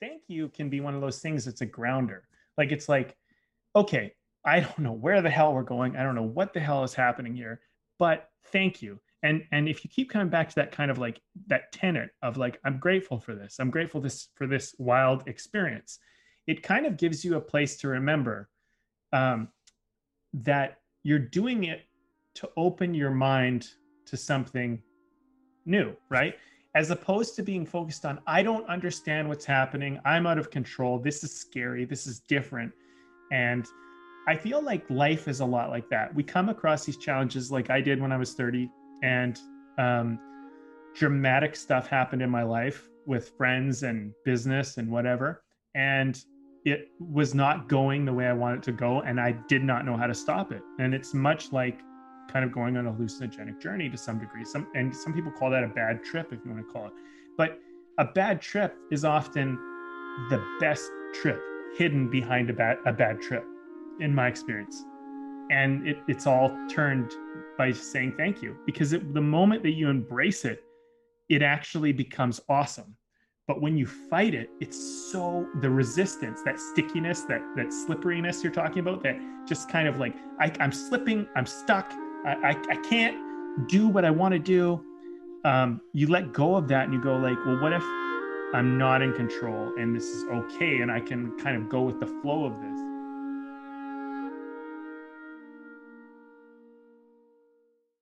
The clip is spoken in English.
thank you can be one of those things that's a grounder. Like it's like, okay, I don't know where the hell we're going. I don't know what the hell is happening here, but thank you. And and if you keep coming back to that kind of like that tenet of like, I'm grateful for this, I'm grateful this for this wild experience, it kind of gives you a place to remember um, that you're doing it to open your mind to something new, right? As opposed to being focused on, I don't understand what's happening. I'm out of control. This is scary. This is different. And I feel like life is a lot like that. We come across these challenges like I did when I was 30, and um, dramatic stuff happened in my life with friends and business and whatever. And it was not going the way I wanted to go, and I did not know how to stop it. And it's much like kind of going on a hallucinogenic journey to some degree. Some and some people call that a bad trip, if you want to call it. But a bad trip is often the best trip hidden behind a bad a bad trip, in my experience. And it, it's all turned by saying thank you because it, the moment that you embrace it, it actually becomes awesome but when you fight it it's so the resistance that stickiness that that slipperiness you're talking about that just kind of like I, am slipping i'm stuck I, I, I can't do what i want to do. Um, you let go of that and you go like well what if i'm not in control and this is okay and i can kind of go with the flow of this